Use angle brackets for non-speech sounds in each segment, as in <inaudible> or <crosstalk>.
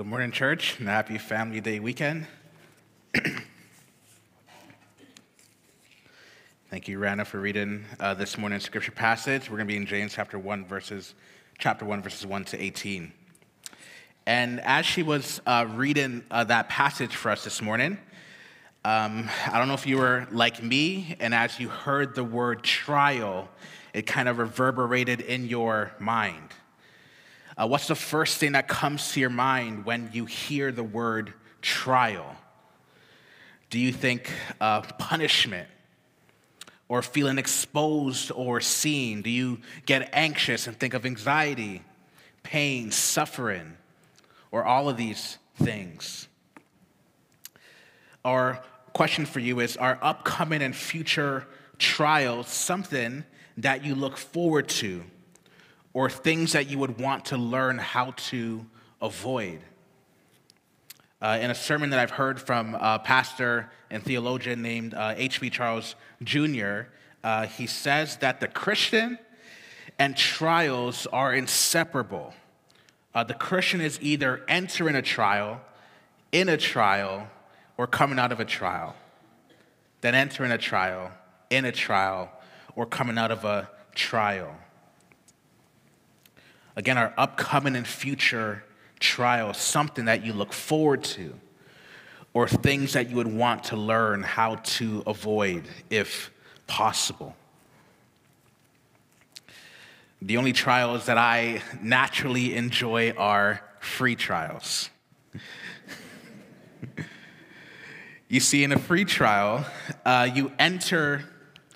good morning, church, and happy Family Day weekend. <clears throat> Thank you, Rana, for reading uh, this morning's scripture passage. We're going to be in James chapter 1, verses, chapter 1, verses 1 to 18. And as she was uh, reading uh, that passage for us this morning, um, I don't know if you were like me, and as you heard the word trial, it kind of reverberated in your mind. Uh, what's the first thing that comes to your mind when you hear the word trial? Do you think uh, punishment or feeling exposed or seen? Do you get anxious and think of anxiety, pain, suffering, or all of these things? Our question for you is Are upcoming and future trials something that you look forward to? Or things that you would want to learn how to avoid. Uh, in a sermon that I've heard from a pastor and theologian named H.B. Uh, Charles Jr., uh, he says that the Christian and trials are inseparable. Uh, the Christian is either entering a trial, in a trial, or coming out of a trial. Then entering a trial, in a trial, or coming out of a trial. Again, our upcoming and future trials, something that you look forward to, or things that you would want to learn how to avoid if possible. The only trials that I naturally enjoy are free trials. <laughs> you see, in a free trial, uh, you enter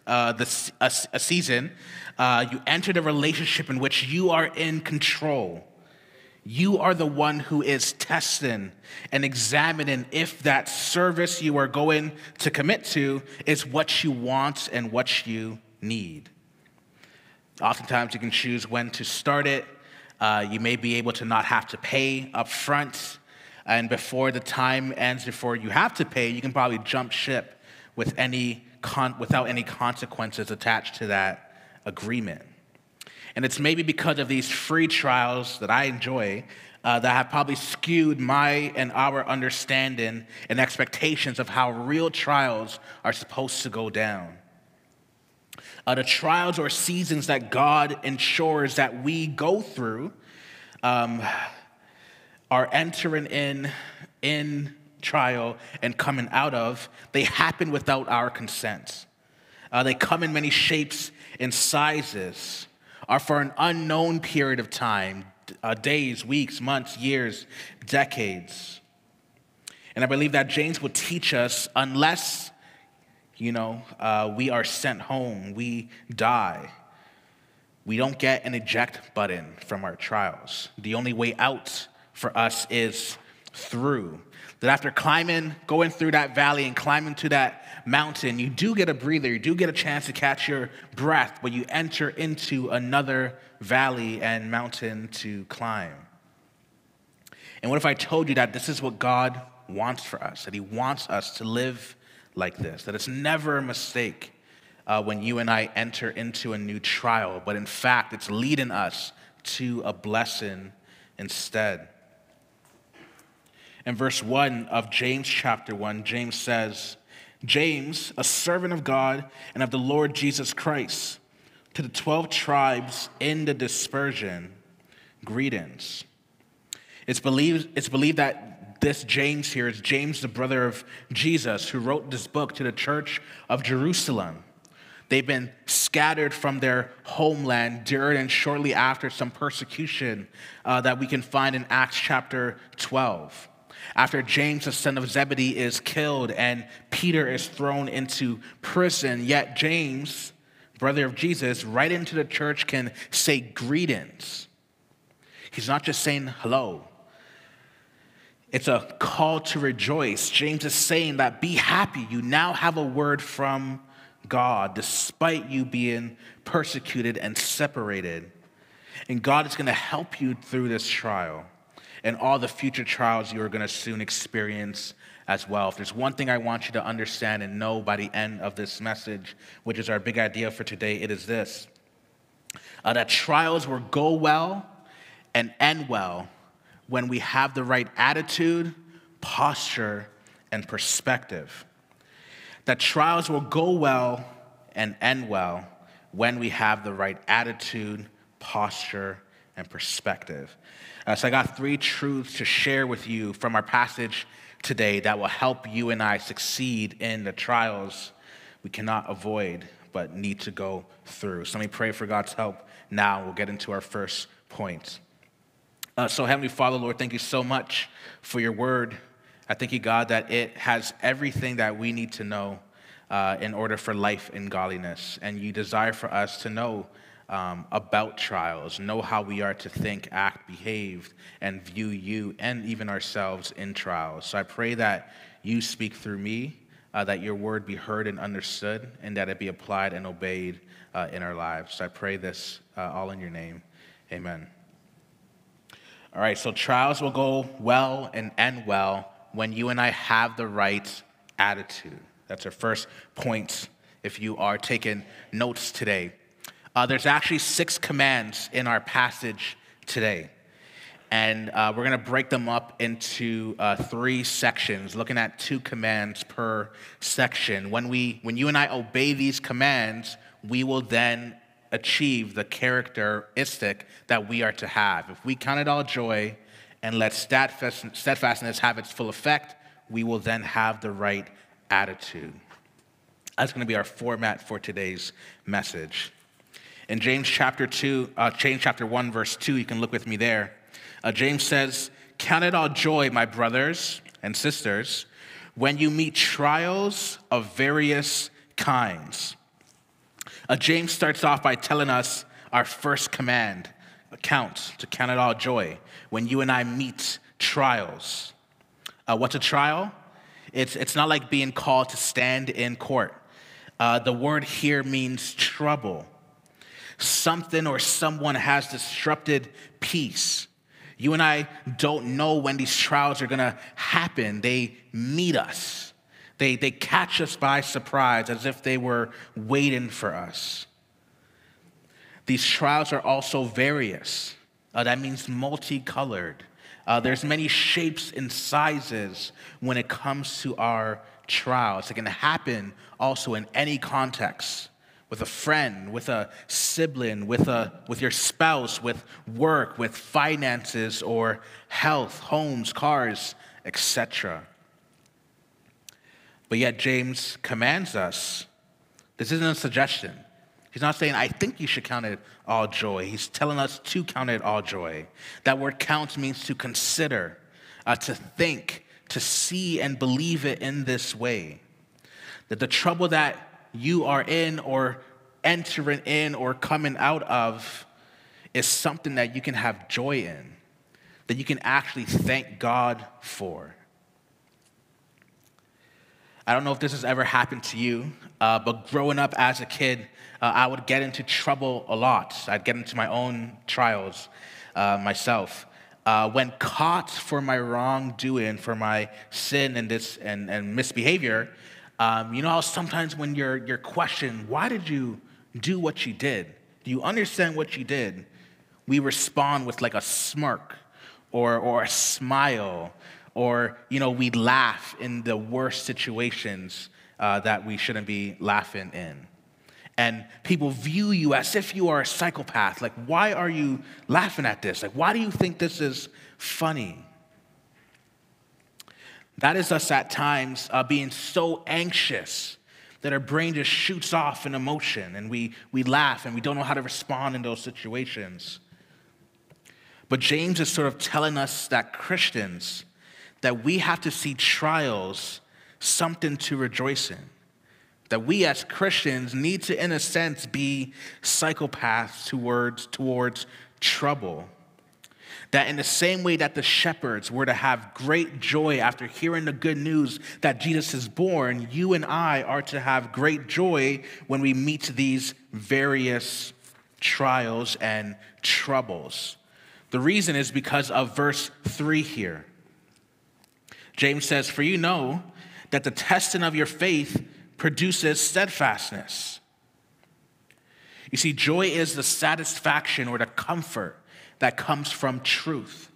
uh, the, a, a season uh, you entered a relationship in which you are in control. You are the one who is testing and examining if that service you are going to commit to is what you want and what you need. Oftentimes, you can choose when to start it. Uh, you may be able to not have to pay up front. And before the time ends, before you have to pay, you can probably jump ship with any con- without any consequences attached to that agreement. And it's maybe because of these free trials that I enjoy uh, that have probably skewed my and our understanding and expectations of how real trials are supposed to go down. Uh, the trials or seasons that God ensures that we go through um, are entering in in trial and coming out of. They happen without our consent. Uh, they come in many shapes and sizes, are for an unknown period of time uh, days, weeks, months, years, decades. And I believe that James will teach us unless, you know, uh, we are sent home, we die. We don't get an eject button from our trials. The only way out for us is through. That after climbing, going through that valley and climbing to that mountain, you do get a breather, you do get a chance to catch your breath, but you enter into another valley and mountain to climb. And what if I told you that this is what God wants for us, that He wants us to live like this, that it's never a mistake uh, when you and I enter into a new trial, but in fact, it's leading us to a blessing instead. In verse 1 of James chapter 1, James says, James, a servant of God and of the Lord Jesus Christ, to the 12 tribes in the dispersion, greetings. It's believed, it's believed that this James here is James, the brother of Jesus, who wrote this book to the church of Jerusalem. They've been scattered from their homeland during and shortly after some persecution uh, that we can find in Acts chapter 12 after James, the son of Zebedee, is killed and Peter is thrown into prison. Yet James, brother of Jesus, write into the church can say greetings. He's not just saying hello, it's a call to rejoice. James is saying that be happy. You now have a word from God despite you being persecuted and separated. And God is going to help you through this trial and all the future trials you are going to soon experience as well. If there's one thing I want you to understand and know by the end of this message, which is our big idea for today, it is this uh, that trials will go well and end well when we have the right attitude, posture, and perspective. That trials will go well and end well when we have the right attitude, posture, and perspective. Uh, so, I got three truths to share with you from our passage today that will help you and I succeed in the trials we cannot avoid but need to go through. So, let me pray for God's help now. We'll get into our first point. Uh, so, Heavenly Father, Lord, thank you so much for your word. I thank you, God, that it has everything that we need to know uh, in order for life in godliness. And you desire for us to know um, about trials, know how we are to think, act, behave, and view you and even ourselves in trials. So I pray that you speak through me, uh, that your word be heard and understood, and that it be applied and obeyed uh, in our lives. So I pray this uh, all in your name. Amen. All right, so trials will go well and end well when you and I have the right attitude. That's our first point if you are taking notes today. Uh, there's actually six commands in our passage today. And uh, we're going to break them up into uh, three sections, looking at two commands per section. When, we, when you and I obey these commands, we will then achieve the characteristic that we are to have. If we count it all joy and let steadfast steadfastness have its full effect, we will then have the right attitude. That's going to be our format for today's message. In James chapter 2, uh, James chapter 1, verse 2, you can look with me there. Uh, James says, Count it all joy, my brothers and sisters, when you meet trials of various kinds uh, James starts off by telling us our first command count, to count it all joy when you and I meet trials. Uh, what's a trial? It's, it's not like being called to stand in court. Uh, the word here means trouble. Something or someone has disrupted peace. You and I don't know when these trials are gonna happen, they meet us. They, they catch us by surprise as if they were waiting for us. These trials are also various. Uh, that means multicolored. Uh, there's many shapes and sizes when it comes to our trials. It can happen also in any context with a friend, with a sibling, with, a, with your spouse, with work, with finances or health, homes, cars, etc. But yet, James commands us this isn't a suggestion. He's not saying, I think you should count it all joy. He's telling us to count it all joy. That word count means to consider, uh, to think, to see and believe it in this way. That the trouble that you are in or entering in or coming out of is something that you can have joy in, that you can actually thank God for. I don't know if this has ever happened to you, uh, but growing up as a kid, uh, I would get into trouble a lot. I'd get into my own trials uh, myself. Uh, when caught for my wrongdoing, for my sin and, this, and, and misbehavior, um, you know how sometimes when you're, you're questioned, why did you do what you did? Do you understand what you did? We respond with like a smirk or, or a smile or you know we laugh in the worst situations uh, that we shouldn't be laughing in and people view you as if you are a psychopath like why are you laughing at this like why do you think this is funny that is us at times uh, being so anxious that our brain just shoots off an emotion and we, we laugh and we don't know how to respond in those situations. But James is sort of telling us that Christians, that we have to see trials something to rejoice in. That we as Christians need to, in a sense, be psychopaths towards, towards trouble. That in the same way that the shepherds were to have great joy after hearing the good news that Jesus is born, you and I are to have great joy when we meet these various trials and troubles. The reason is because of verse 3 here. James says, For you know that the testing of your faith produces steadfastness. You see, joy is the satisfaction or the comfort that comes from truth.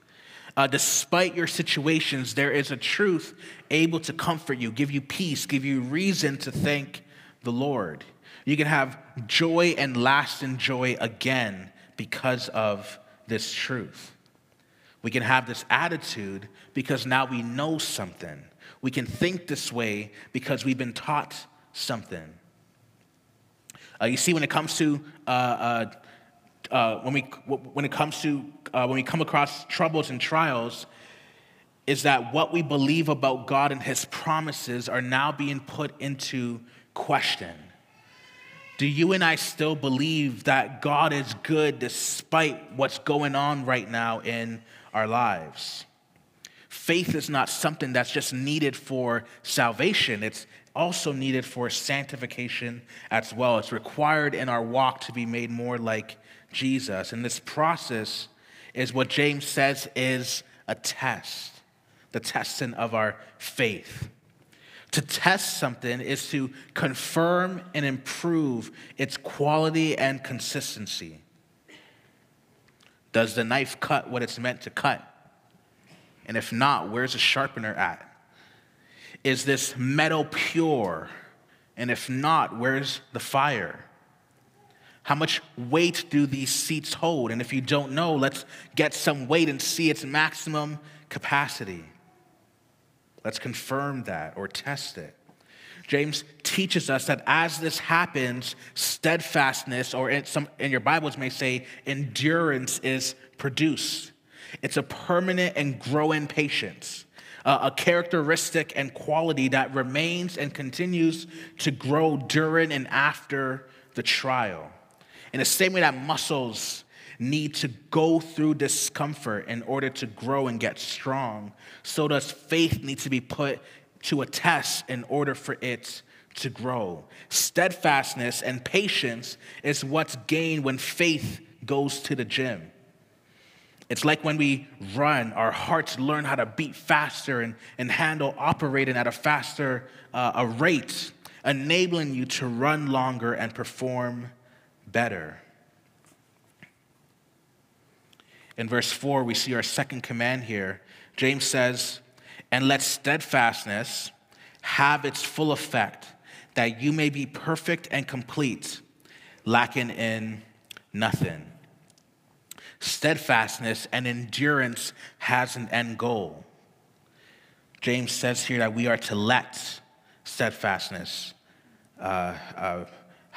Uh, despite your situations, there is a truth able to comfort you, give you peace, give you reason to thank the Lord. You can have joy and lasting joy again because of this truth. We can have this attitude because now we know something. We can think this way because we've been taught something. Uh, you see, when it comes to uh, uh, when we when it comes to uh, when we come across troubles and trials, is that what we believe about God and His promises are now being put into question. Do you and I still believe that God is good despite what's going on right now in our lives? Faith is not something that's just needed for salvation, it's also needed for sanctification as well. It's required in our walk to be made more like Jesus. And this process is what James says is a test, the testing of our faith. To test something is to confirm and improve its quality and consistency. Does the knife cut what it's meant to cut? And if not, where's the sharpener at? Is this metal pure? And if not, where's the fire? How much weight do these seats hold? And if you don't know, let's get some weight and see its maximum capacity. Let's confirm that or test it. James teaches us that as this happens, steadfastness, or in, some, in your Bibles may say endurance, is produced. It's a permanent and growing patience, a characteristic and quality that remains and continues to grow during and after the trial. In the same way that muscles need to go through discomfort in order to grow and get strong, so does faith need to be put to a test in order for it to grow. Steadfastness and patience is what's gained when faith goes to the gym. It's like when we run, our hearts learn how to beat faster and, and handle operating at a faster uh, a rate, enabling you to run longer and perform better. In verse 4, we see our second command here. James says, And let steadfastness have its full effect, that you may be perfect and complete, lacking in nothing. Steadfastness and endurance has an end goal. James says here that we are to let steadfastness uh, uh,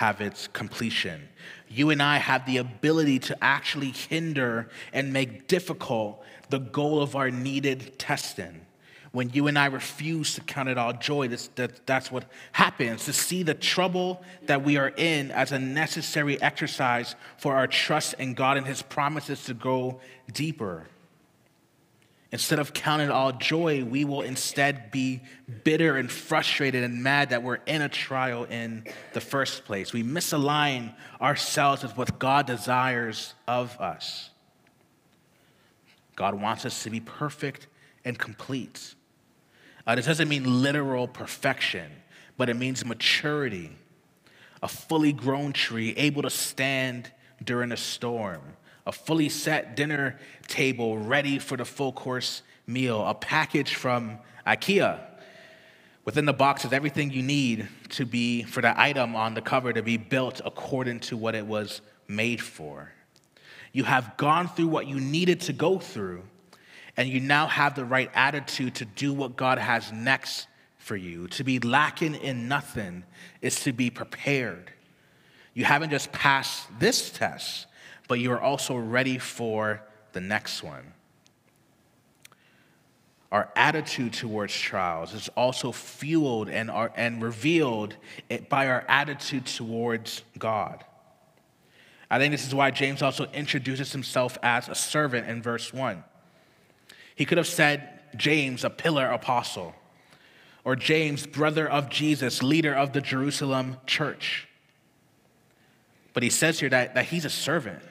have its completion. You and I have the ability to actually hinder and make difficult the goal of our needed testing when you and I refuse to count it all joy, that's, that, that's what happens. To see the trouble that we are in as a necessary exercise for our trust in God and His promises to go deeper. Instead of counting all joy, we will instead be bitter and frustrated and mad that we're in a trial in the first place. We misalign ourselves with what God desires of us. God wants us to be perfect and complete. Uh, this doesn't mean literal perfection, but it means maturity. A fully grown tree able to stand during a storm, a fully set dinner table ready for the full course meal, a package from IKEA. Within the box is everything you need to be for the item on the cover to be built according to what it was made for. You have gone through what you needed to go through and you now have the right attitude to do what God has next for you. To be lacking in nothing is to be prepared. You haven't just passed this test, but you are also ready for the next one. Our attitude towards trials is also fueled and, are, and revealed by our attitude towards God. I think this is why James also introduces himself as a servant in verse 1. He could have said, James, a pillar apostle, or James, brother of Jesus, leader of the Jerusalem church. But he says here that, that he's a servant,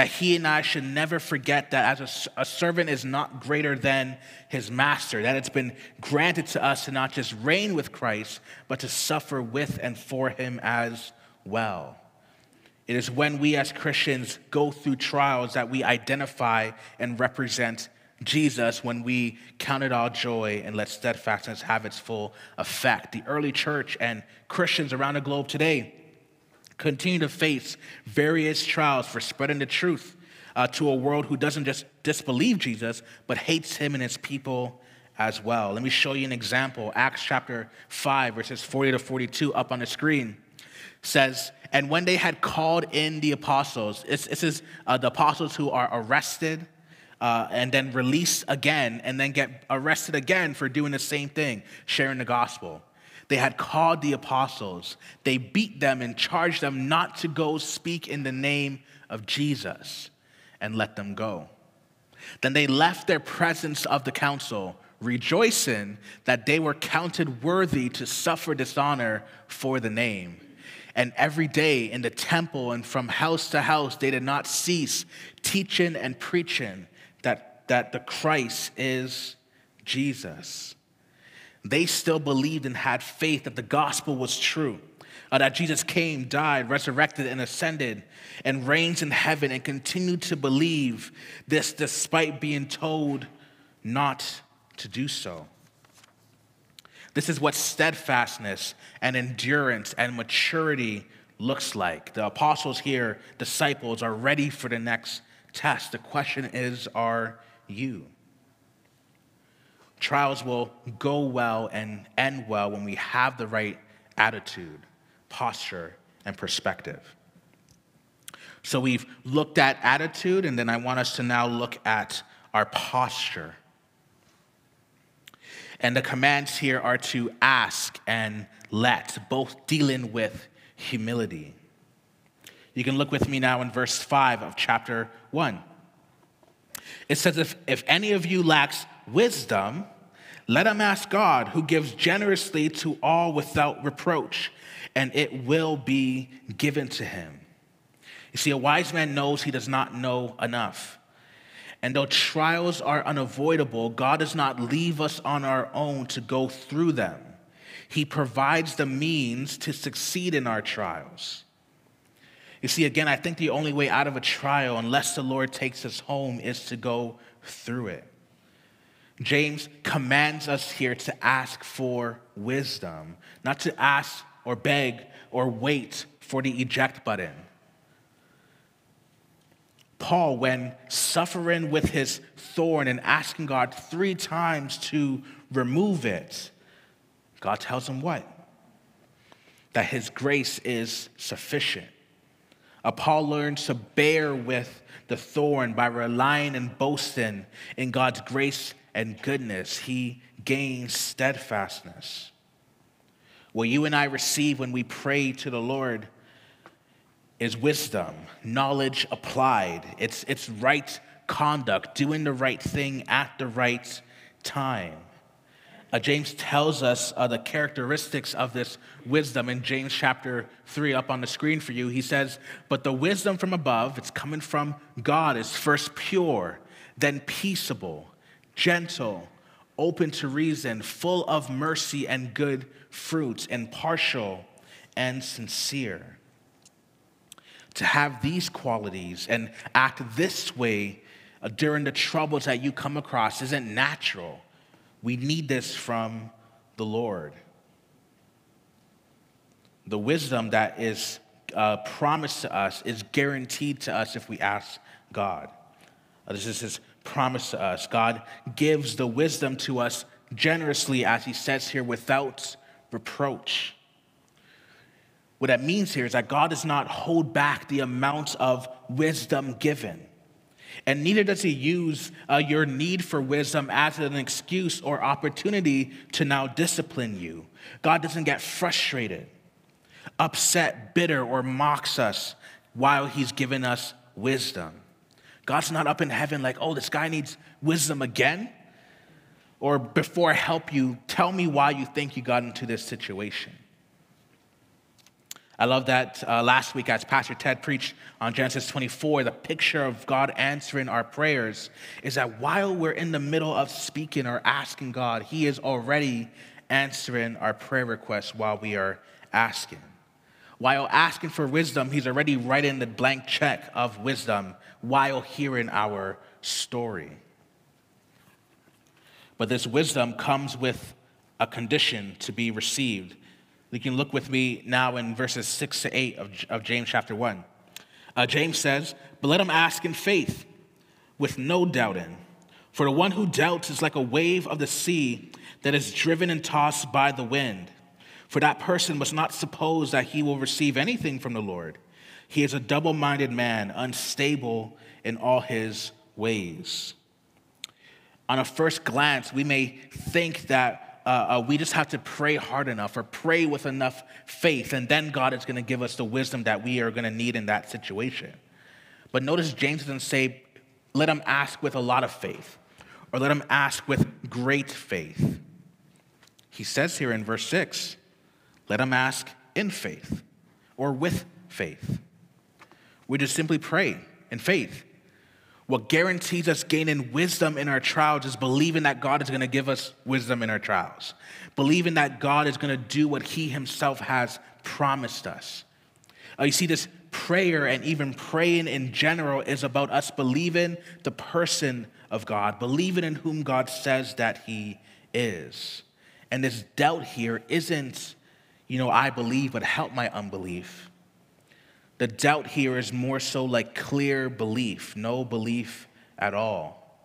that he and I should never forget that as a, a servant is not greater than his master, that it's been granted to us to not just reign with Christ, but to suffer with and for him as well. It is when we as Christians go through trials that we identify and represent Jesus when we count it all joy and let steadfastness have its full effect. The early church and Christians around the globe today continue to face various trials for spreading the truth uh, to a world who doesn't just disbelieve Jesus, but hates him and his people as well. Let me show you an example. Acts chapter 5, verses 40 to 42, up on the screen, says, And when they had called in the apostles, this, is uh, the apostles who are arrested. Uh, and then released again, and then get arrested again for doing the same thing, sharing the gospel. They had called the apostles. They beat them and charged them not to go speak in the name of Jesus and let them go. Then they left their presence of the council, rejoicing that they were counted worthy to suffer dishonor for the name. And every day in the temple and from house to house, they did not cease teaching and preaching that, that the Christ is Jesus. They still believed and had faith that the gospel was true uh, that Jesus came, died, resurrected, and ascended, and reigns in heaven, and continued to believe this despite being told not to do so. This is what steadfastness and endurance and maturity looks like. The apostles here, disciples, are ready for the next test. The question is are you? Trials will go well and end well when we have the right attitude posture, and perspective. So we've looked at attitude, and then I want us to now look at our posture. And the commands here are to ask and let, both dealing with humility. You can look with me now in verse 5 of chapter 1. It says, If, if any of you lacks wisdom, let him ask God, who gives generously to all without reproach and it will be given to him. You see, a wise man knows he does not know enough. And though trials are unavoidable, God does not leave us on our own to go through them. He provides the means to succeed in our trials. You see, again, I think the only way out of a trial, unless the Lord takes us home, is to go through it. James commands us here to ask for wisdom, not to ask or beg or wait for the eject button. Paul, when suffering with his thorn and asking God three times to remove it, God tells him what? That his grace is sufficient. Uh, Paul learns to bear with the thorn by relying and boasting in God's grace and goodness. He gains steadfastness. What you and I receive when we pray to the Lord is wisdom, knowledge applied. It's, it's right conduct, doing the right thing at the right time. Uh, James tells us uh, the characteristics of this wisdom in James chapter 3 up on the screen for you. He says, But the wisdom from above, it's coming from God, is first pure, then peaceable, gentle, open to reason, full of mercy and good fruits, impartial and sincere. To have these qualities and act this way uh, during the troubles that you come across isn't natural. We need this from the Lord. The wisdom that is uh, promised to us is guaranteed to us if we ask God. Uh, this is His promise to us. God gives the wisdom to us generously, as He says here, without reproach. What that means here is that God does not hold back the amount of wisdom given. And neither does he use uh, your need for wisdom as an excuse or opportunity to now discipline you. God doesn't get frustrated, upset, bitter, or mocks us while he's given us wisdom. God's not up in heaven like, oh, this guy needs wisdom again or before I help you, tell me why you think you got into this situation. I love that uh, last week, as Pastor Ted preached on Genesis 24, the picture of God answering our prayers is that while we're in the middle of speaking or asking God, He is already answering our prayer requests while we are asking. While asking for wisdom, He's already writing the blank check of wisdom while hearing our story. But this wisdom comes with a condition to be received. You can look with me now in verses 6 to 8 of, of James chapter 1. Uh, James says, But let him ask in faith, with no doubting. For the one who doubts is like a wave of the sea that is driven and tossed by the wind. For that person must not suppose that he will receive anything from the Lord. He is a double minded man, unstable in all his ways. On a first glance, we may think that uh, uh, we just have to pray hard enough or pray with enough faith, and then God is going to give us the wisdom that we are going to need in that situation. But notice James doesn't say, let him ask with a lot of faith or let him ask with great faith. He says here in verse 6, let him ask in faith or with faith. We just simply pray in faith. What guarantees us gaining wisdom in our trials is believing that God is going to give us wisdom in our trials, believing that God is going to do what He Himself has promised us. Uh, you see, this prayer and even praying in general is about us believing the person of God, believing in whom God says that He is. And this doubt here isn't, you know, I believe, but help my unbelief. The doubt here is more so like clear belief, no belief at all.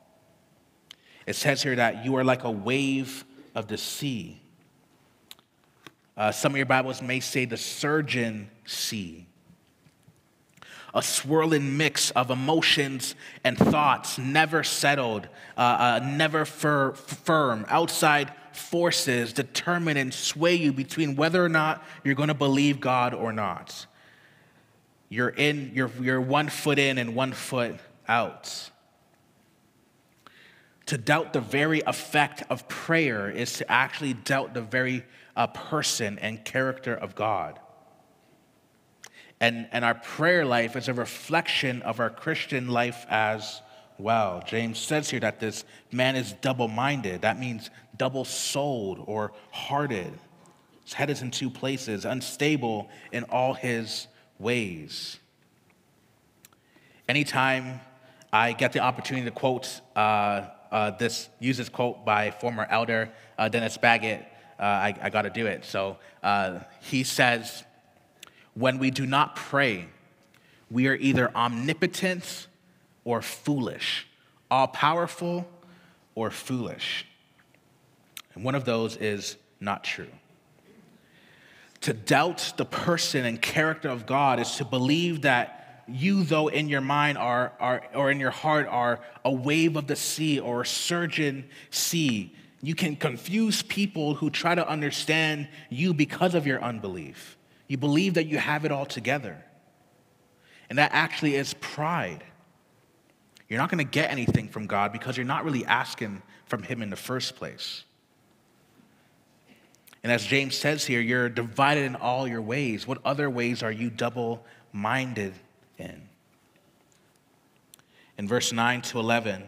It says here that you are like a wave of the sea. Uh, some of your Bibles may say the surging sea. A swirling mix of emotions and thoughts, never settled, uh, uh, never fir- firm, outside forces determine and sway you between whether or not you're going to believe God or not. You're in, you're, you're one foot in and one foot out. To doubt the very effect of prayer is to actually doubt the very uh, person and character of God. And, and our prayer life is a reflection of our Christian life as well. James says here that this man is double minded. That means double souled or hearted. His head is in two places, unstable in all his ways. Anytime I get the opportunity to quote uh, uh, this, use this quote by former elder uh, Dennis Baggett, uh, I, I got to do it. So uh, he says, When we do not pray, we are either omnipotent or foolish, all powerful or foolish. And one of those is not true. To doubt the person and character of God is to believe that you, though in your mind are, are or in your heart are a wave of the sea or a surging sea. You can confuse people who try to understand you because of your unbelief. You believe that you have it all together. And that actually is pride. You're not going to get anything from God because you're not really asking from Him in the first place. And as James says here, you're divided in all your ways. What other ways are you double minded in? In verse 9 to 11,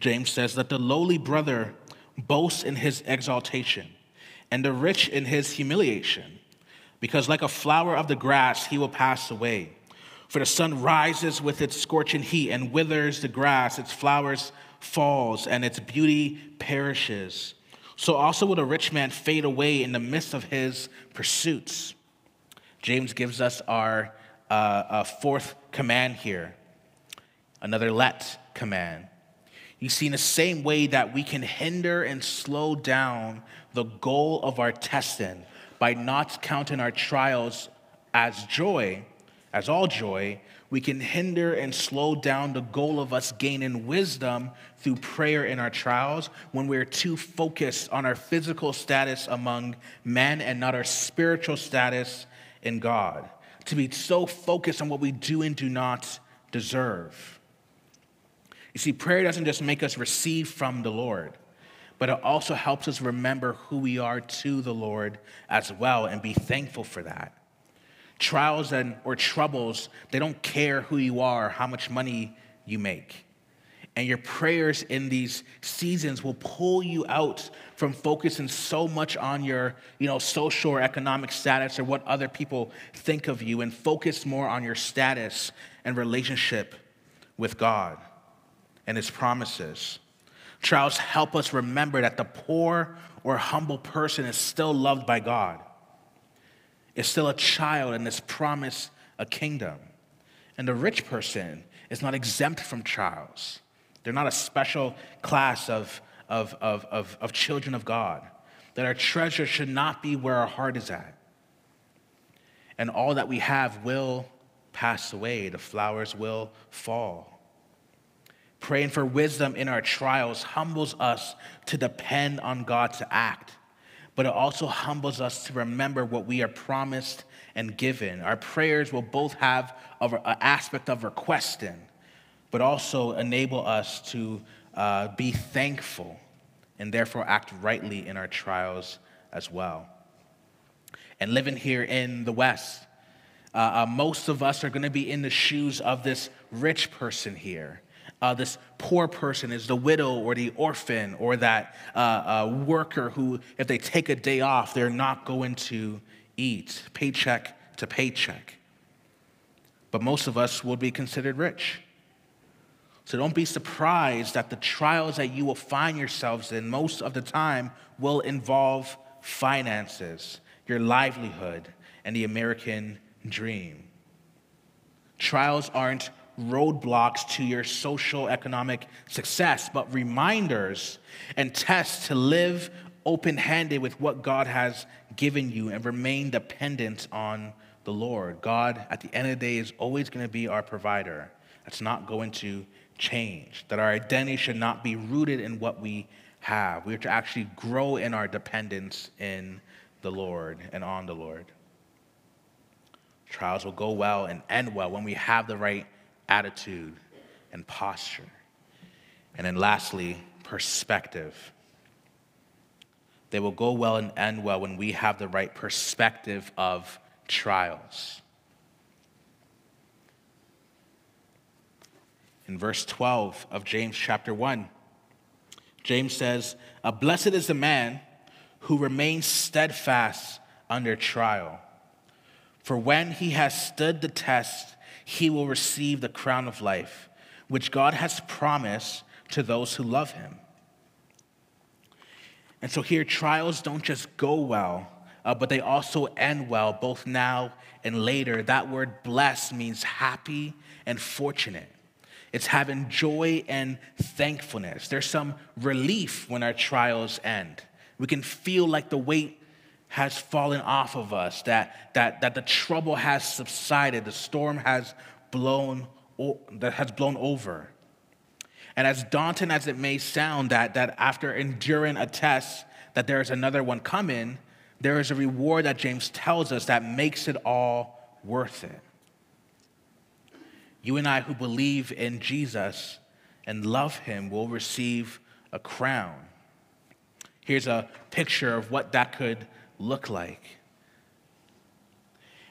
James says, Let the lowly brother boast in his exaltation, and the rich in his humiliation, because like a flower of the grass, he will pass away. For the sun rises with its scorching heat and withers the grass, its flowers falls, and its beauty perishes. So also would a rich man fade away in the midst of his pursuits. James gives us our uh, uh, fourth command here, another let command. You see, in the same way that we can hinder and slow down the goal of our testing by not counting our trials as joy, as all joy, we can hinder and slow down the goal of us gaining wisdom through prayer in our trials when we're too focused on our physical status among men and not our spiritual status in God. To be so focused on what we do and do not deserve. You see, prayer doesn't just make us receive from the Lord, but it also helps us remember who we are to the Lord as well and be thankful for that. Trials and, or troubles, they don't care who you are, how much money you make. And your prayers in these seasons will pull you out from focusing so much on your you know, social or economic status or what other people think of you and focus more on your status and relationship with God and His promises. Trials help us remember that the poor or humble person is still loved by God, is still a child and is promised a kingdom. And the rich person is not exempt from trials. They're not a special class of, of, of, of, of children of God. That our treasure should not be where our heart is at. And all that we have will pass away, the flowers will fall. Praying for wisdom in our trials humbles us to depend on God to act, but it also humbles us to remember what we are promised and given. Our prayers will both have an aspect of requesting, but also enable us to uh, be thankful and therefore act rightly in our trials as well. And living here in the West, uh, uh, most of us are going to be in the shoes of this rich person here. Uh, this poor person is the widow or the orphan or that uh, uh, worker who, if they take a day off, they're not going to eat, paycheck to paycheck. But most of us will be considered rich. So don't be surprised that the trials that you will find yourselves in most of the time will involve finances, your livelihood, and the American dream. Trials aren't roadblocks to your social economic success, but reminders and tests to live open handed with what God has given you and remain dependent on the Lord. God, at the end of the day, is always going to be our provider. That's not going to change. That our identity should not be rooted in what we have. We are to actually grow in our dependence in the Lord and on the Lord. Trials will go well and end well when we have the right attitude and posture. And then lastly, perspective. They will go well and end well when we have the right perspective of trials. In verse 12 of James chapter 1, James says, A blessed is the man who remains steadfast under trial. For when he has stood the test, he will receive the crown of life, which God has promised to those who love him. And so here, trials don't just go well, uh, but they also end well, both now and later. That word blessed means happy and fortunate. It's having joy and thankfulness. There's some relief when our trials end. We can feel like the weight has fallen off of us, that, that, that the trouble has subsided, the storm has blown, that has blown over. And as daunting as it may sound, that, that after enduring a test, that there is another one coming, there is a reward that James tells us that makes it all worth it. You and I who believe in Jesus and love him will receive a crown. Here's a picture of what that could look like.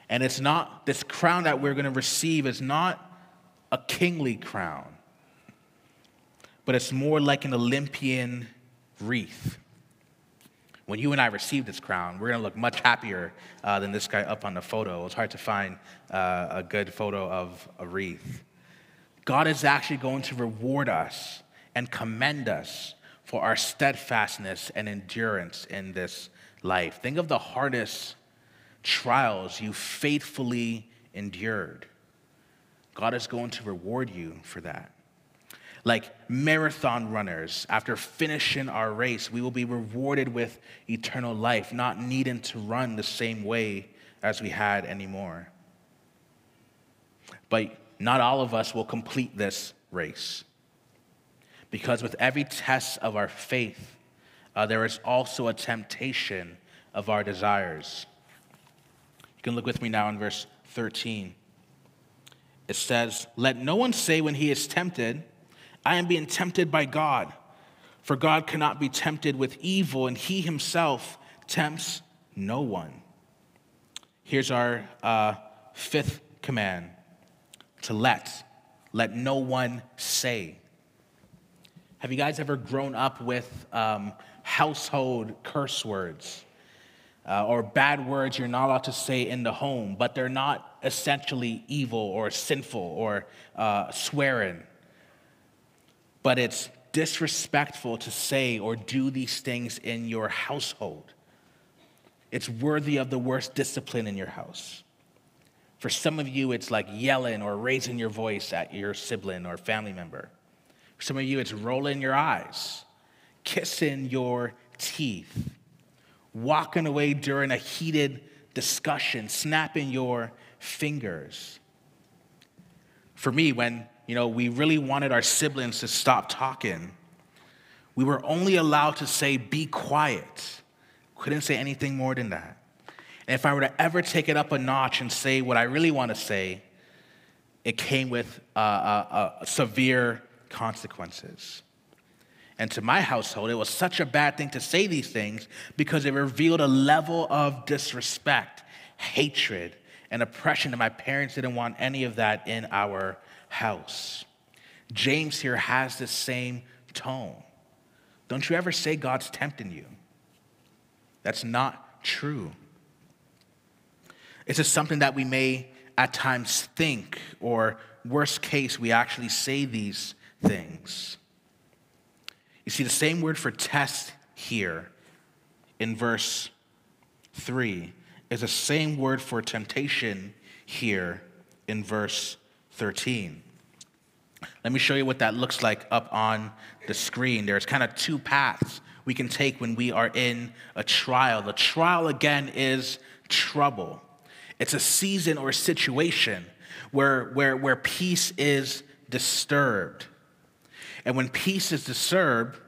And it's not, this crown that we're going to receive is not a kingly crown, but it's more like an Olympian wreath. When you and I receive this crown, we're going to look much happier uh, than this guy up on the photo. It's hard to find uh, a good photo of a wreath. God is actually going to reward us and commend us for our steadfastness and endurance in this life. Think of the hardest trials you faithfully endured. God is going to reward you for that. Like marathon runners, after finishing our race, we will be rewarded with eternal life, not needing to run the same way as we had anymore. But not all of us will complete this race. Because with every test of our faith, uh, there is also a temptation of our desires. You can look with me now in verse 13. It says, Let no one say when he is tempted, I am being tempted by God. For God cannot be tempted with evil, and he himself tempts no one. Here's our uh, fifth command to let. Let no one say. Have you guys ever grown up with um, household curse words uh, or bad words you're not allowed to say in the home, but they're not essentially evil or sinful or uh, swearing. But it's disrespectful to say or do these things in your household. It's worthy of the worst discipline in your house. For some of you, it's like yelling or raising your voice at your sibling or family member. For some of you, it's rolling your eyes, kissing your teeth, walking away during a heated discussion, snapping your fingers. For me, when you know we really wanted our siblings to stop talking, we were only allowed to say, "Be quiet." Couldn't say anything more than that. And if I were to ever take it up a notch and say what I really want to say, it came with uh, uh, uh, severe consequences. And to my household, it was such a bad thing to say these things because it revealed a level of disrespect, hatred, and oppression that my parents didn't want any of that in our house. James here has the same tone. Don't you ever say God's tempting you. That's not true. It's just something that we may at times think, or worst case, we actually say these things. You see, the same word for test here in verse 3 is the same word for temptation here in verse 13. Let me show you what that looks like up on the screen. There's kind of two paths we can take when we are in a trial. The trial, again, is trouble. It's a season or a situation where, where, where peace is disturbed. And when peace is disturbed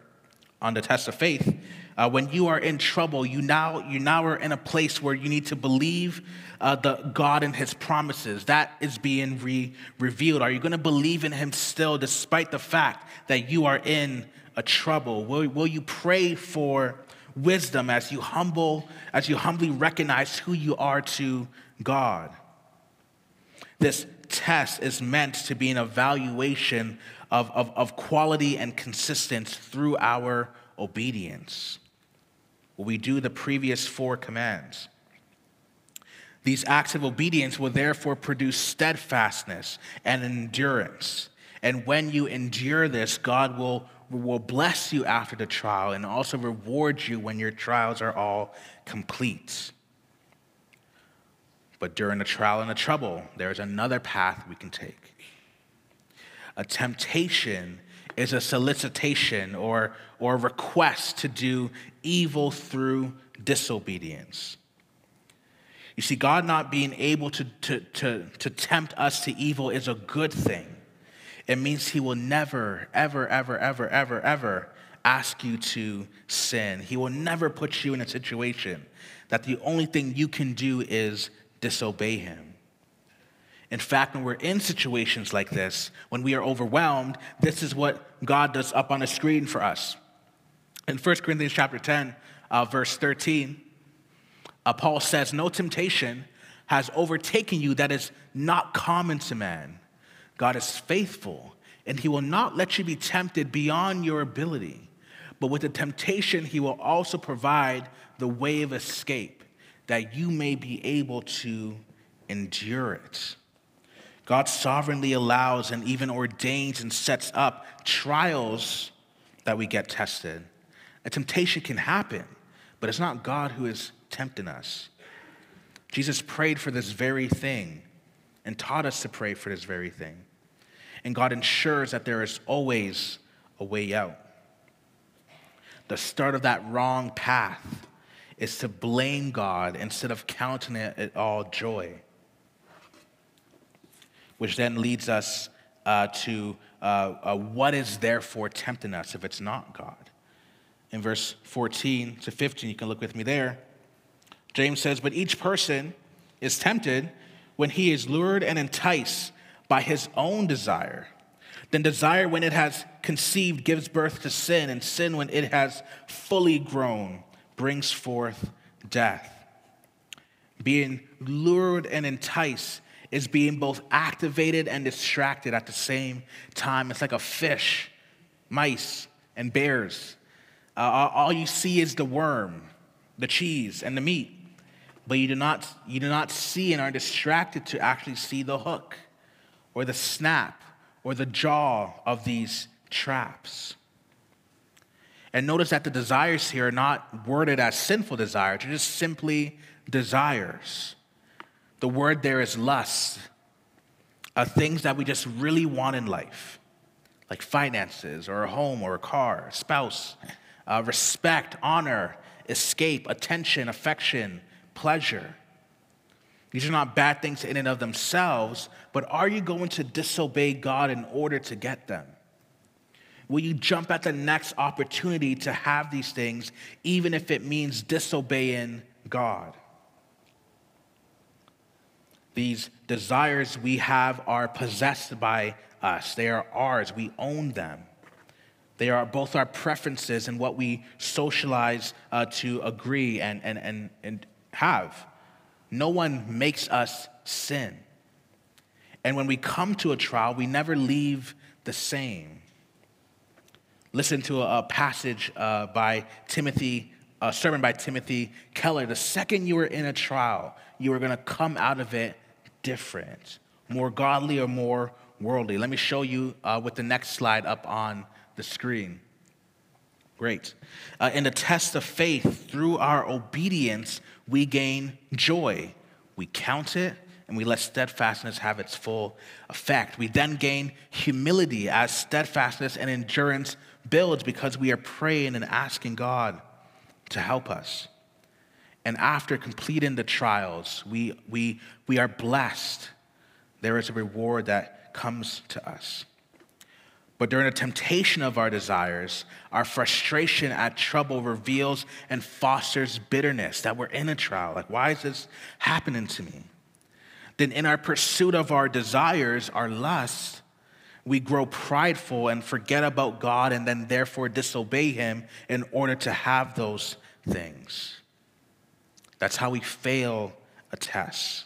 on the test of faith, uh, when you are in trouble, you now, you now are in a place where you need to believe uh, the God and His promises. That is being re- revealed. Are you going to believe in Him still, despite the fact that you are in a trouble? Will, will you pray for wisdom as you humble, as you humbly recognize who you are to God? This test is meant to be an evaluation of, of, of quality and consistency through our obedience. We do the previous four commands? These acts of obedience will therefore produce steadfastness and endurance. And when you endure this, God will, will bless you after the trial and also reward you when your trials are all complete. But during the trial and the trouble, there's another path we can take. A temptation is a solicitation or, or request to do evil through disobedience. You see, God not being able to, to, to, to tempt us to evil is a good thing. It means He will never, ever, ever, ever, ever, ever ask you to sin. He will never put you in a situation that the only thing you can do is disobey him. In fact, when we're in situations like this, when we are overwhelmed, this is what God does up on the screen for us. In 1 Corinthians chapter 10, uh, verse 13, uh, Paul says, No temptation has overtaken you that is not common to man. God is faithful, and he will not let you be tempted beyond your ability. But with the temptation, he will also provide the way of escape that you may be able to endure it. God sovereignly allows and even ordains and sets up trials that we get tested. A temptation can happen, but it's not God who is tempting us. Jesus prayed for this very thing and taught us to pray for this very thing. And God ensures that there is always a way out. The start of that wrong path is to blame God instead of counting it all joy. Which then leads us uh, to uh, uh, what is therefore tempting us if it's not God. In verse 14 to 15, you can look with me there. James says, But each person is tempted when he is lured and enticed by his own desire. Then desire, when it has conceived, gives birth to sin, and sin, when it has fully grown, brings forth death. Being lured and enticed is being both activated and distracted at the same time. It's like a fish, mice, and bears. Uh, all you see is the worm, the cheese, and the meat, but you do not, you do not see and are distracted to actually see the hook or the snap or the jaw of these traps. And notice that the desires here are not worded as sinful desires, they're just simply desires. The word there is lust, are things that we just really want in life, like finances or a home or a car, a spouse, uh, respect, honor, escape, attention, affection, pleasure. These are not bad things in and of themselves, but are you going to disobey God in order to get them? Will you jump at the next opportunity to have these things, even if it means disobeying God? These desires we have are possessed by us, they are ours, we own them. They are both our preferences and what we socialize uh, to agree and, and, and, and have. No one makes us sin. And when we come to a trial, we never leave the same. Listen to a, a passage uh, by Timothy, a sermon by Timothy Keller. The second you are in a trial, you are going to come out of it different, more godly or more worldly. Let me show you uh, with the next slide up on the screen. Great. Uh, in the test of faith, through our obedience, we gain joy. We count it and we let steadfastness have its full effect. We then gain humility as steadfastness and endurance builds because we are praying and asking God to help us. And after completing the trials, we, we, we are blessed. There is a reward that comes to us. But during the temptation of our desires, our frustration at trouble reveals and fosters bitterness that we're in a trial. Like, why is this happening to me? Then, in our pursuit of our desires, our lusts, we grow prideful and forget about God and then therefore disobey Him in order to have those things. That's how we fail a test.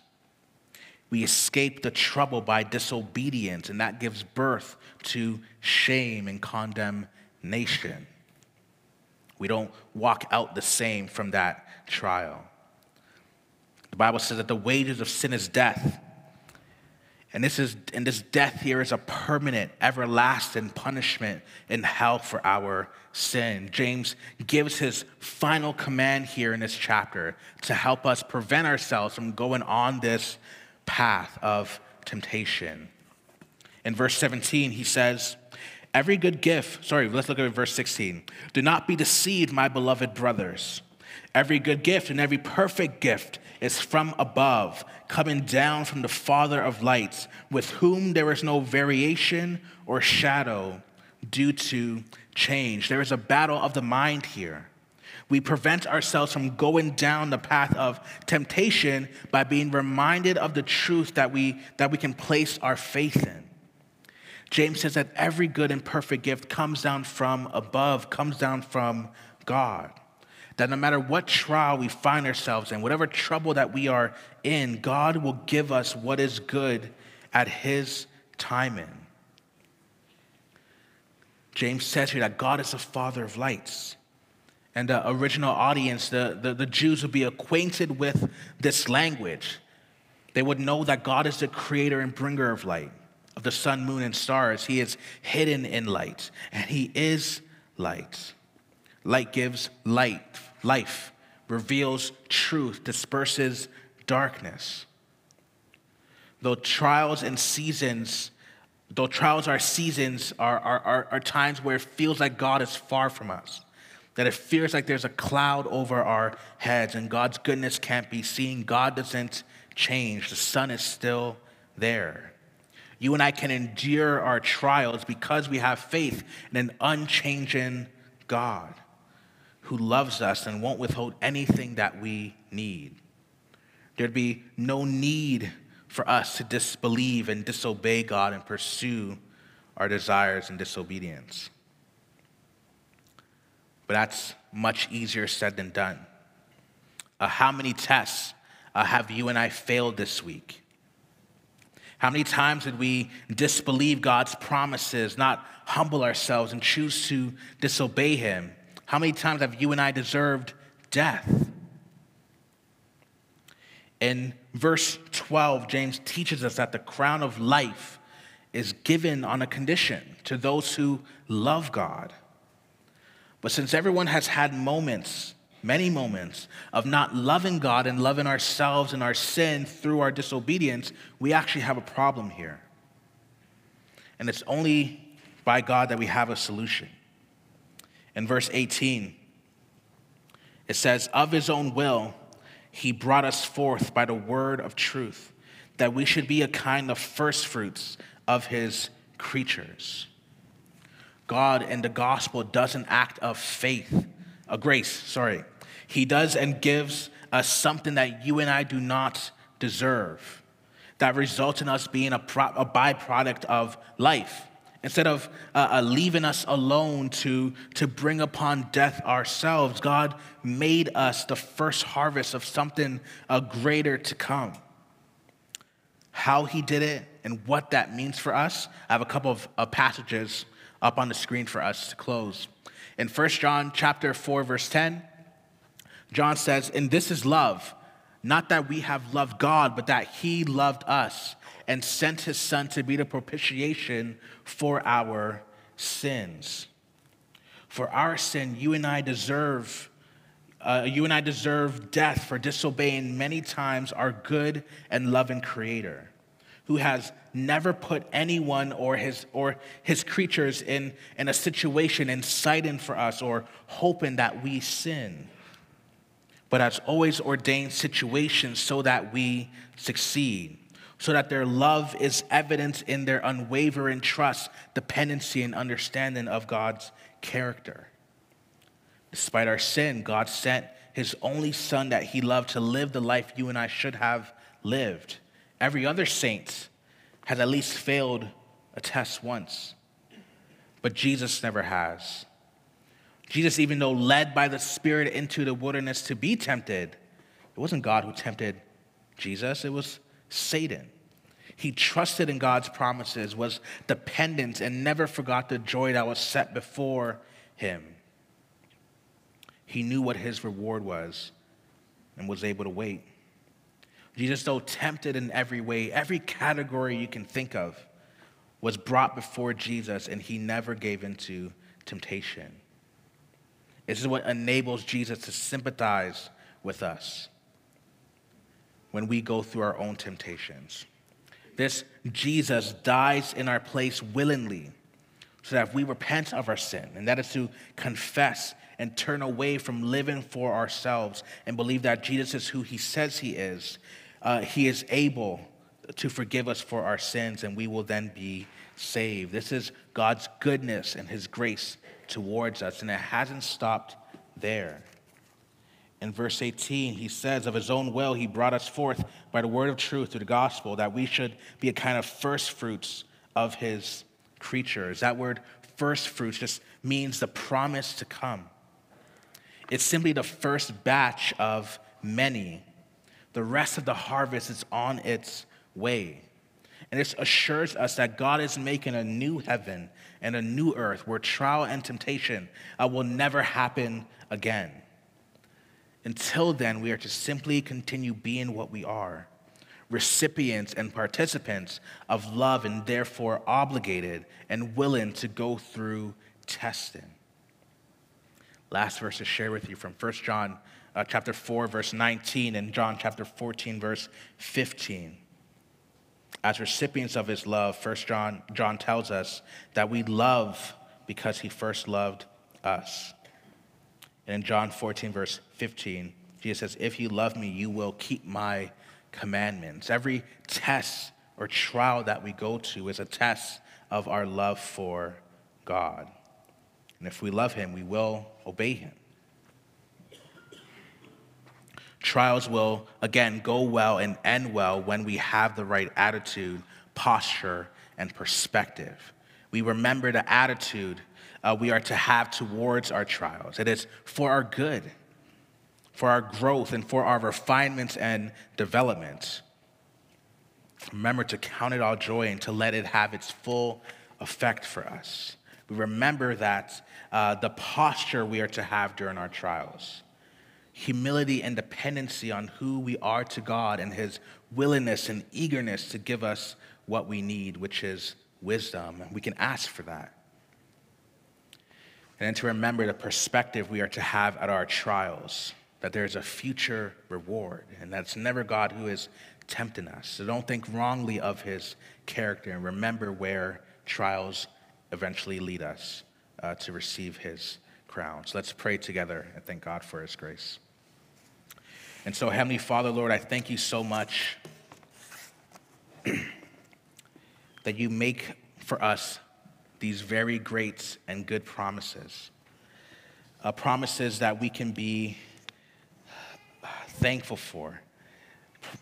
We escape the trouble by disobedience, and that gives birth to shame and condemnation. We don't walk out the same from that trial. The Bible says that the wages of sin is death. And this is and this death here is a permanent, everlasting punishment in hell for our sin. James gives his final command here in this chapter to help us prevent ourselves from going on this path of temptation. In verse 17, he says, Every good gift, sorry, let's look at verse 16. Do not be deceived, my beloved brothers. Every good gift and every perfect gift is from above, coming down from the Father of lights, with whom there is no variation or shadow due to change. There is a battle of the mind here. We prevent ourselves from going down the path of temptation by being reminded of the truth that we, that we can place our faith in. James says that every good and perfect gift comes down from above, comes down from God. That no matter what trial we find ourselves in, whatever trouble that we are in, God will give us what is good at His timing. James says here that God is the Father of lights. And the original audience, the, the, the Jews, would be acquainted with this language. They would know that God is the creator and bringer of light, of the sun, moon, and stars. He is hidden in light, and He is light. Light gives light, life, reveals truth, disperses darkness. Though trials and seasons, though trials are seasons, are, are, are, are times where it feels like God is far from us, that it feels like there's a cloud over our heads and God's goodness can't be seen. God doesn't change, the sun is still there. You and I can endure our trials because we have faith in an unchanging God who loves us and won't withhold anything that we need. There'd be no need for us to disbelieve and disobey God and pursue our desires and disobedience. But that's much easier said than done. Uh, how many tests uh, have you and I failed this week? How many times did we disbelieve God's promises, not humble ourselves, and choose to disobey Him? How many times have you and I deserved death? In verse 12, James teaches us that the crown of life is given on a condition to those who love God. But since everyone has had moments, many moments, of not loving God and loving ourselves and our sin through our disobedience, we actually have a problem here. And it's only by God that we have a solution. In verse 18, it says, Of his own will, he brought us forth by the word of truth, that we should be a kind of firstfruits of his creatures. God in the gospel does an act of faith, a grace, sorry. He does and gives us something that you and I do not deserve, that results in us being a, pro- a byproduct of life. Instead of uh, uh, leaving us alone to, to bring upon death ourselves, God made us the first harvest of something uh, greater to come. How he did it and what that means for us, I have a couple of uh, passages up on the screen for us to close. In 1 John chapter 4 verse 10, John says, "And this is love, not that we have loved God, but that he loved us and sent his son to be the propitiation for our sins." For our sin, you and I deserve uh, you and I deserve death for disobeying many times our good and loving creator who has never put anyone or his, or his creatures in, in a situation inciting for us or hoping that we sin, but has always ordained situations so that we succeed, so that their love is evidence in their unwavering trust, dependency, and understanding of God's character. Despite our sin, God sent his only son that he loved to live the life you and I should have lived. Every other saint has at least failed a test once, but Jesus never has. Jesus, even though led by the Spirit into the wilderness to be tempted, it wasn't God who tempted Jesus, it was Satan. He trusted in God's promises, was dependent, and never forgot the joy that was set before him. He knew what his reward was and was able to wait. Jesus, though tempted in every way, every category you can think of, was brought before Jesus and he never gave into temptation. This is what enables Jesus to sympathize with us when we go through our own temptations. This Jesus dies in our place willingly so that if we repent of our sin, and that is to confess and turn away from living for ourselves and believe that Jesus is who he says he is, uh, he is able to forgive us for our sins, and we will then be saved. This is God's goodness and his grace towards us, and it hasn't stopped there. In verse 18, he says, Of his own will, he brought us forth by the word of truth through the gospel, that we should be a kind of first fruits of his creatures. That word first fruits just means the promise to come. It's simply the first batch of many. The rest of the harvest is on its way. And this assures us that God is making a new heaven and a new earth where trial and temptation uh, will never happen again. Until then, we are to simply continue being what we are recipients and participants of love, and therefore obligated and willing to go through testing. Last verse to share with you from 1 John uh, chapter 4, verse 19, and John chapter 14, verse 15. As recipients of his love, First John, John tells us that we love because he first loved us. And in John 14, verse 15, Jesus says, If you love me, you will keep my commandments. Every test or trial that we go to is a test of our love for God. And if we love him, we will obey him. Trials will, again, go well and end well when we have the right attitude, posture, and perspective. We remember the attitude uh, we are to have towards our trials. It is for our good, for our growth, and for our refinements and development. Remember to count it all joy and to let it have its full effect for us. We remember that uh, the posture we are to have during our trials humility and dependency on who we are to God and His willingness and eagerness to give us what we need, which is wisdom. We can ask for that. And then to remember the perspective we are to have at our trials, that there's a future reward, and that's never God who is tempting us. So don't think wrongly of his character and remember where trials eventually lead us uh, to receive his crown. So let's pray together and thank God for his grace. And so, Heavenly Father, Lord, I thank you so much <clears throat> that you make for us these very great and good promises. Uh, promises that we can be thankful for.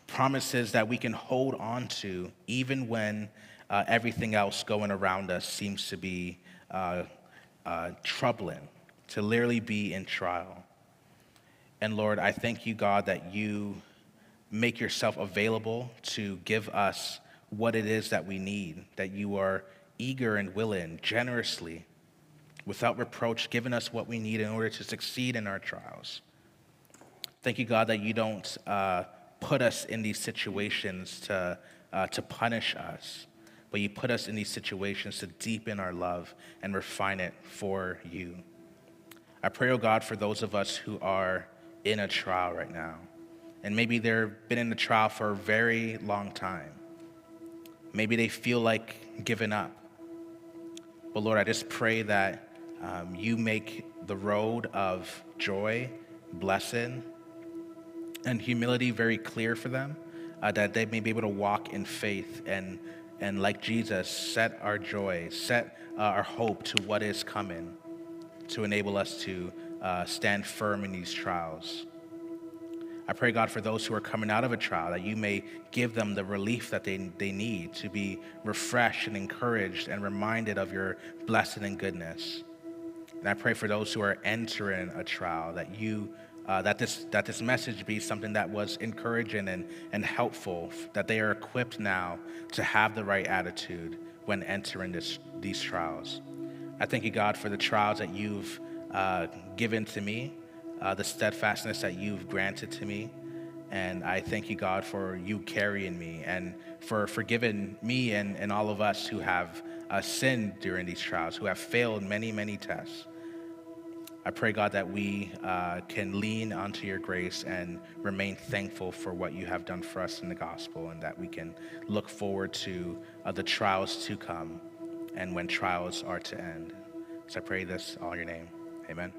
Promises that we can hold on to even when uh, everything else going around us seems to be uh, uh troubling, to literally be in trial. And Lord, I thank you, God, that you make yourself available to give us what it is that we need, that you are eager and willing, generously, without reproach, giving us what we need in order to succeed in our trials. Thank you, God, that you don't uh, put us in these situations to, uh, to punish us, but you put us in these situations to deepen our love and refine it for you. I pray, oh God, for those of us who are in a trial right now. And maybe they've been in the trial for a very long time. Maybe they feel like giving up. But Lord, I just pray that um, you make the road of joy, blessing, and humility very clear for them, uh, that they may be able to walk in faith and, and like Jesus, set our joy, set uh, our hope to what is coming to enable us to uh, stand firm in these trials. I pray, God, for those who are coming out of a trial, that you may give them the relief that they, they need to be refreshed and encouraged and reminded of your blessing and goodness. And I pray for those who are entering a trial, that you uh, that this that this message be something that was encouraging and, and helpful, that they are equipped now to have the right attitude when entering this, these trials. I thank you, God, for the trials that you've uh, given to me, uh, the steadfastness that you've granted to me. And I thank you, God, for you carrying me and for forgiving me and, and all of us who have uh, sinned during these trials, who have failed many, many tests. I pray, God, that we uh, can lean onto your grace and remain thankful for what you have done for us in the gospel, and that we can look forward to uh, the trials to come and when trials are to end. So I pray this all in your name. Amen.